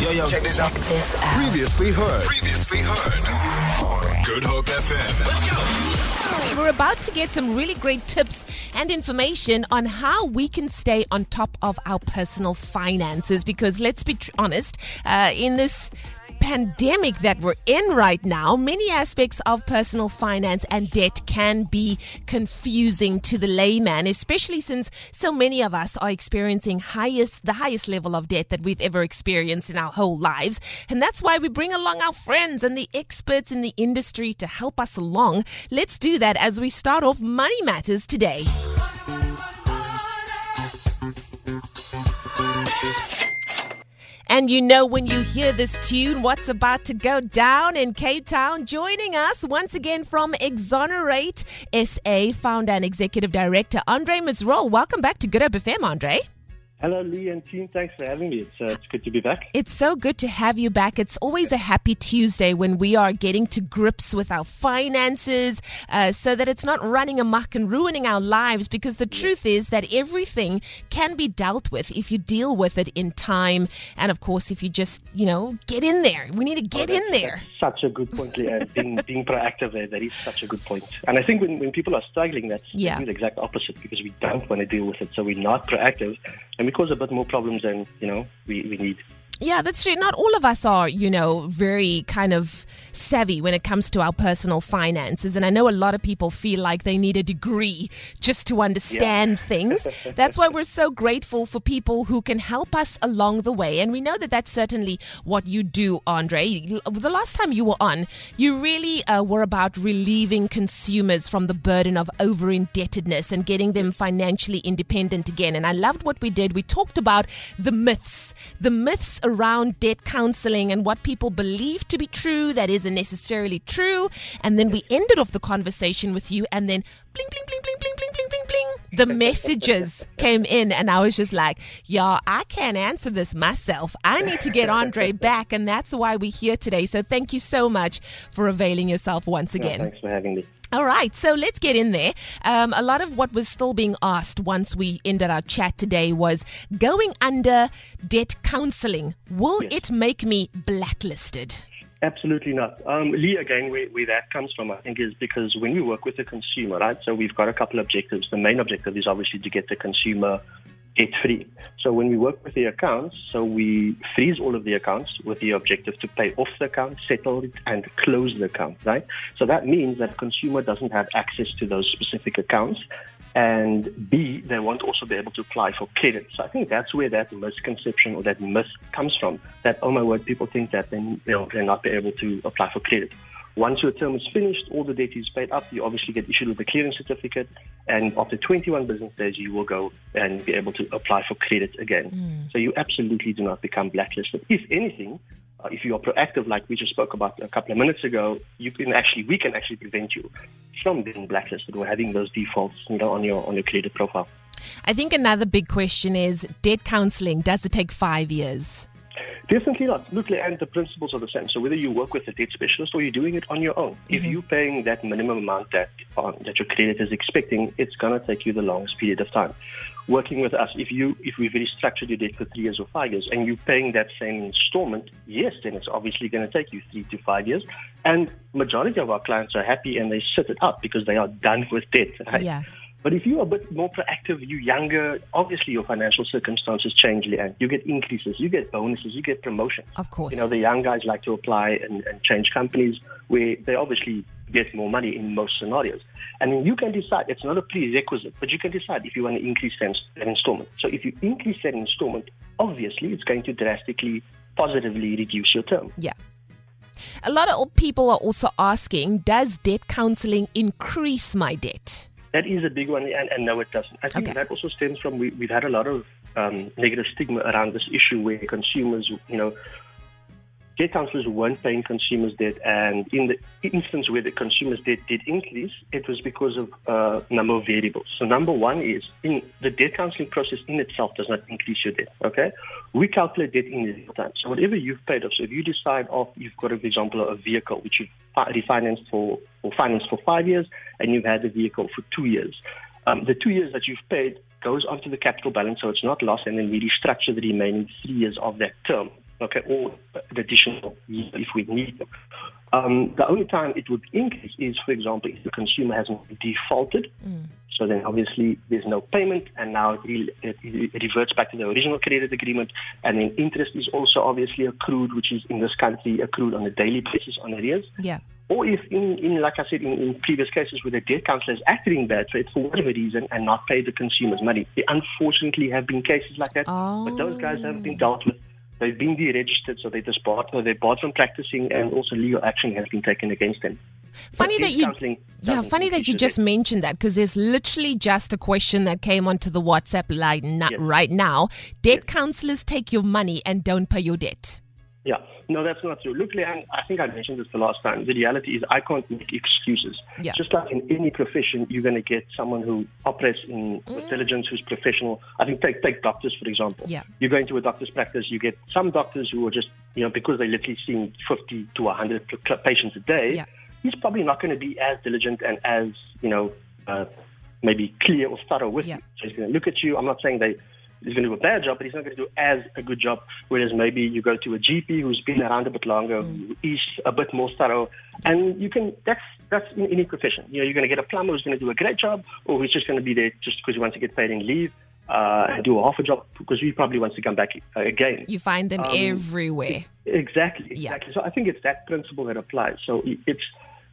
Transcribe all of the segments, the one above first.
Yo, yo. Check this out. This out. Previously heard. Previously heard. Good Hope FM. Let's go. We're about to get some really great tips and information on how we can stay on top of our personal finances. Because let's be tr- honest, uh, in this pandemic that we're in right now, many aspects of personal finance and debt can be confusing to the layman, especially since so many of us are experiencing highest the highest level of debt that we've ever experienced in our whole lives. And that's why we bring along our friends and the experts in the industry to help us along. Let's do that as we start off Money Matters today. And you know when you hear this tune, what's about to go down in Cape Town. Joining us once again from Exonerate SA, founder and executive director Andre Misrole. Welcome back to Good Hope FM, Andre. Hello, Lee and team. Thanks for having me. It's, uh, it's good to be back. It's so good to have you back. It's always a happy Tuesday when we are getting to grips with our finances uh, so that it's not running amok and ruining our lives. Because the truth is that everything can be dealt with if you deal with it in time. And of course, if you just, you know, get in there. We need to get in there. Such a good point, Lee. Being, being proactive there, that is such a good point. And I think when, when people are struggling, that's Yeah. the exact opposite because we don't want to deal with it. So we're not proactive and we cause a bit more problems than, you know, we, we need. Yeah, that's true. Not all of us are, you know, very kind of savvy when it comes to our personal finances. And I know a lot of people feel like they need a degree just to understand things. That's why we're so grateful for people who can help us along the way. And we know that that's certainly what you do, Andre. The last time you were on, you really uh, were about relieving consumers from the burden of over indebtedness and getting them financially independent again. And I loved what we did. We talked about the myths, the myths around debt counseling and what people believe to be true that isn't necessarily true. And then we ended off the conversation with you, and then bling, bling, bling the messages came in, and I was just like, y'all, I can't answer this myself. I need to get Andre back, and that's why we're here today. So thank you so much for availing yourself once again. thanks for having me. All right, so let's get in there. Um, a lot of what was still being asked once we ended our chat today was going under debt counseling. Will Yes. it make me blacklisted? Absolutely not. Um, Lee, again, where, where that comes from, I think, is because when we work with the consumer, right? So we've got a couple of objectives. The main objective is obviously to get the consumer debt free. So when we work with the accounts, so we freeze all of the accounts with the objective to pay off the account, settle it, and close the account, right? So that means that consumer doesn't have access to those specific accounts. And B, they won't also be able to apply for credit. So I think that's where that misconception or that myth comes from. That, oh my word, people think that then they'll, they'll not be able to apply for credit. Once your term is finished, all the debt is paid up, you obviously get issued with a clearance certificate, and after 21 business days, you will go and be able to apply for credit again. So you absolutely do not become blacklisted. If anything, uh, if you are proactive, like we just spoke about a couple of minutes ago, you can actually, we can actually prevent you from being blacklisted or having those defaults, you know, on your on your credit profile. I think another big question is debt counseling. Does it take five years? Definitely not. Look, and the principles are the same. So whether you work with a debt specialist or you're doing it on your own, if you're paying that minimum amount that uh, that your credit is expecting, it's going to take you the longest period of time. Working with us, if you if we've restructured your debt for three years or five years, and you're paying that same installment, yes, then it's obviously going to take you three to five years. And majority of our clients are happy and they sit it up because they are done with debt. Right? Yeah. But if you're a bit more proactive, you're younger, obviously your financial circumstances change, Leigh-Anne. You get increases, you get bonuses, you get promotions. Of course. You know, the young guys like to apply and, and change companies where they obviously get more money in most scenarios. And you can decide, it's not a prerequisite, but you can decide if you want to increase that that installment. So if you increase that installment, obviously it's going to drastically, positively reduce your term. Yeah. A lot of people are also asking Does debt counseling increase my debt? That is a big one, and, and no, it doesn't. I think Okay. that also stems from we, we've had a lot of um, negative stigma around this issue where consumers, you know, debt counselors weren't paying consumers' debt, and in the instance where the consumers' debt did increase, it was because of a number of variables. So, number one is in the debt counseling process in itself does not increase your debt. Okay, we calculate debt in real time. So, whatever you've paid off, so if you decide off, you've got, for example, a vehicle which you've refinanced for or financed for five years, and you've had the vehicle for two years. Um, the two years that you've paid goes onto the capital balance, so it's not lost, and then we restructure the remaining three years of that term okay, or an additional year if we need them. Um, the only time it would increase is, for example, if the consumer hasn't defaulted. So then obviously there's no payment, and now it, re- it, reverts back to the original credit agreement. And then interest is also obviously accrued, which is in this country accrued on a daily basis on arrears. Yeah. Or if, in, in like I said, in, in previous cases where the debt counselor has acted in bad faith for whatever reason and not pay the consumer's money. There unfortunately have been cases like that, oh. but those guys haven't been dealt with. They've been deregistered, so they just barred, no, they're barred from practicing, and also legal action has been taken against them. Funny that you, yeah, funny that you just debt. mentioned that because there's literally just a question that came onto the WhatsApp line Yes. right now. Debt counselors take your money and don't pay your debt. Yeah, no, that's not true. Look, Leigh-Anne, I think I mentioned this the last time. The reality is I can't make excuses. Yeah. Just like in any profession, you're going to get someone who operates in with diligence, who's professional. I think take take doctors for example. Yeah. You go into a doctor's practice, you get some doctors who are just you know because they're literally seeing 50 to 100 p- patients a day. Yeah. He's probably not going to be as diligent and as you know uh, maybe clear or thorough with Yeah. you. So he's going to look at you. I'm not saying they he's going to do a bad job, but he's not going to do as a good job. Whereas maybe you go to a GP who's been around a bit longer, who is a bit more thorough, and you can. That's that's in any profession. You know, you're going to get a plumber who's going to do a great job, or who's just going to be there just because he wants to get paid and leave. Uh, and do a half a job because he probably wants to come back uh, again. You find them everywhere. Exactly, Yeah. So I think it's that principle that applies. So it's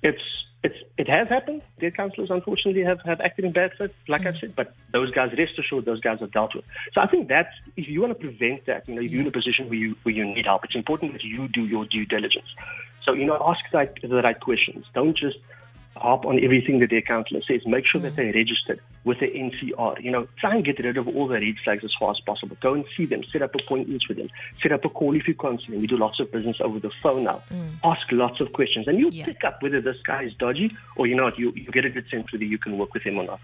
it's it's it has happened. Debt counselors unfortunately have, have acted in bad faith, like I mm. said, but those guys rest assured those guys are dealt with. So I think that's if you want to prevent that, you know, if you're in a position where you where you need help, it's important that you do your due diligence. So, you know, ask the right, the right questions. Don't just harp on everything that their counselor says. Make sure that hmm. they're registered with the NCR. You know, try and get rid of all the red flags as far as possible. Go and see them. Set up appointments with them. Set up a call if you're counseling. We do lots of business over the phone now. Hmm. Ask lots of questions, and you'll Yeah. pick up whether this guy is dodgy or you know what. You you get a good sense whether you can work with him or not.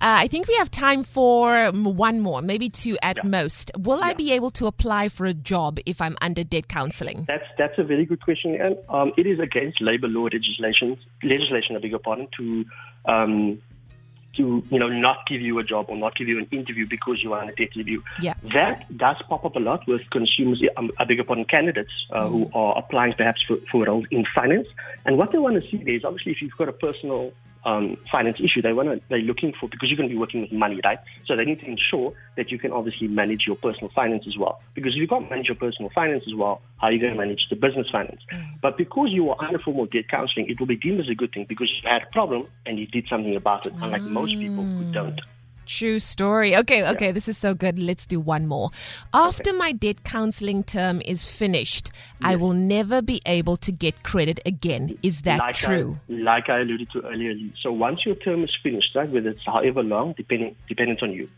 Uh, I think we have time for one more, maybe two at Yeah. most. Will I be able to apply for a job if I'm under debt counseling? That's that's a very good question, and um, it is against labor law legislation. Legislation, I beg your pardon, to um, to you know not give you a job or not give you an interview because you are on a debt review. Yeah. That does pop up a lot with consumers. um, I beg your pardon, candidates uh, who are applying perhaps for, for roles in finance, and what they want to see is obviously if you've got a personal um, finance issue, they want to they're looking for because you're going to be working with money, right? So they need to ensure that you can obviously manage your personal finance as well. Because if you can't manage your personal finance as well, how are you going to manage the business finance? But because you are under formal debt counseling, it will be deemed as a good thing because you had a problem and you did something about it, unlike most people who don't. True story. Okay, okay, this is so good. Let's do one more. After my debt counseling term is finished, I will never be able to get credit again. Is that like true? I, like I alluded to earlier. So once your term is finished, right, whether it's however long, depending dependent on you,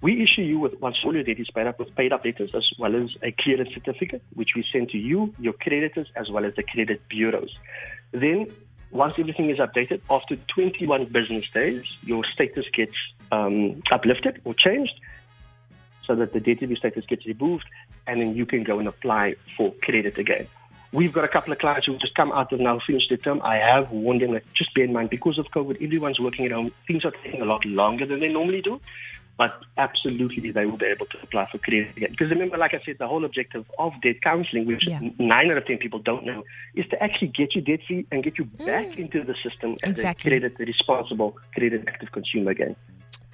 we issue you with once all your debt is paid up with paid up letters as well as a clearance certificate, which we send to you, your creditors, as well as the credit bureaus. Then once everything is updated, after 21 business days, your status gets um, uplifted or changed so that the review status gets removed, and then you can go and apply for credit again. We've got a couple of clients who just come out of now finished their term. I have warned them that just bear in mind because of COVID, everyone's working at home. Things are taking a lot longer than they normally do. But absolutely, they will be able to apply for credit again. Because remember, like I said, the whole objective of debt counseling, which Yeah. nine out of ten people don't know, is to actually get you debt free and get you back mm. into the system as Exactly. a credit responsible, credit active consumer again.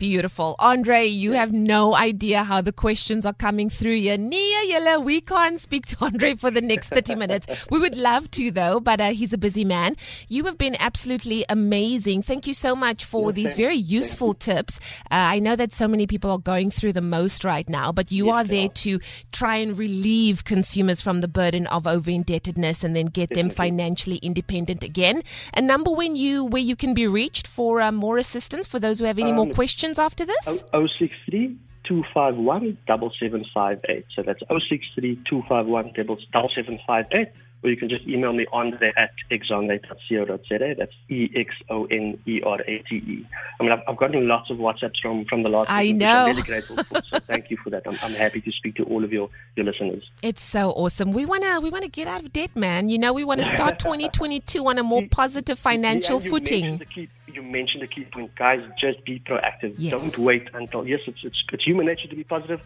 Beautiful. Andre, you have no idea how the questions are coming through here. Nia Yella, we can't speak to Andre for the next 30 minutes. We would love to, though, but uh, he's a busy man. You have been absolutely amazing. Thank you so much for these thank- very useful tips. Uh, I know that so many people are going through the most right now, but you Yes, are there to try and relieve consumers from the burden of over indebtedness and then get them financially independent again. A number when you where you can be reached for uh, more assistance for those who have any more Um, questions after this? 063 251 7758. So that's 063 251 7758. Or you can just email me on there at exonerate.co.za. That's E X O N E R A T E. I mean, I've, I've gotten lots of WhatsApps from, from the last I know. I'm really grateful for. So thank you for that. I'm, I'm happy to speak to all of your, your listeners. It's so awesome. We wanna we wanna get out of debt, man. You know, we wanna start 2022 on a more positive financial Yeah, footing. Mentioned the key, you mentioned the key point, guys. Just be proactive. Yes. Don't wait until yes, it's, it's it's human nature to be positive.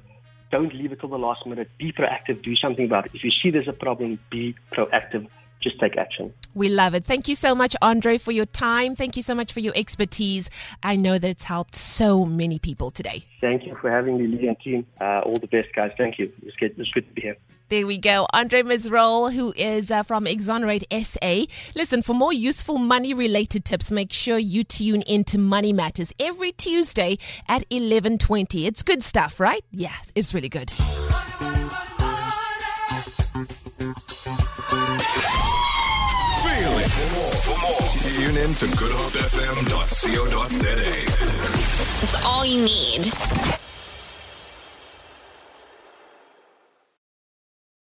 don't leave it till the last minute. Be proactive. Do something about it. If you see there's a problem, be proactive. Just take action. We love it. Thank you so much, Andre, for your time. Thank you so much for your expertise. I know that it's helped so many people today. Thank you for having me, Lee and team. Uh, all the best, guys. Thank you. It's good, it's good to be here. There we go. Andre Misrole, who is uh, from Exonerate SA. Listen, for more useful money related tips, make sure you tune into Money Matters every Tuesday at 1120. It's good stuff, right? Yeah, it's really good. Tune in to. It's all you need.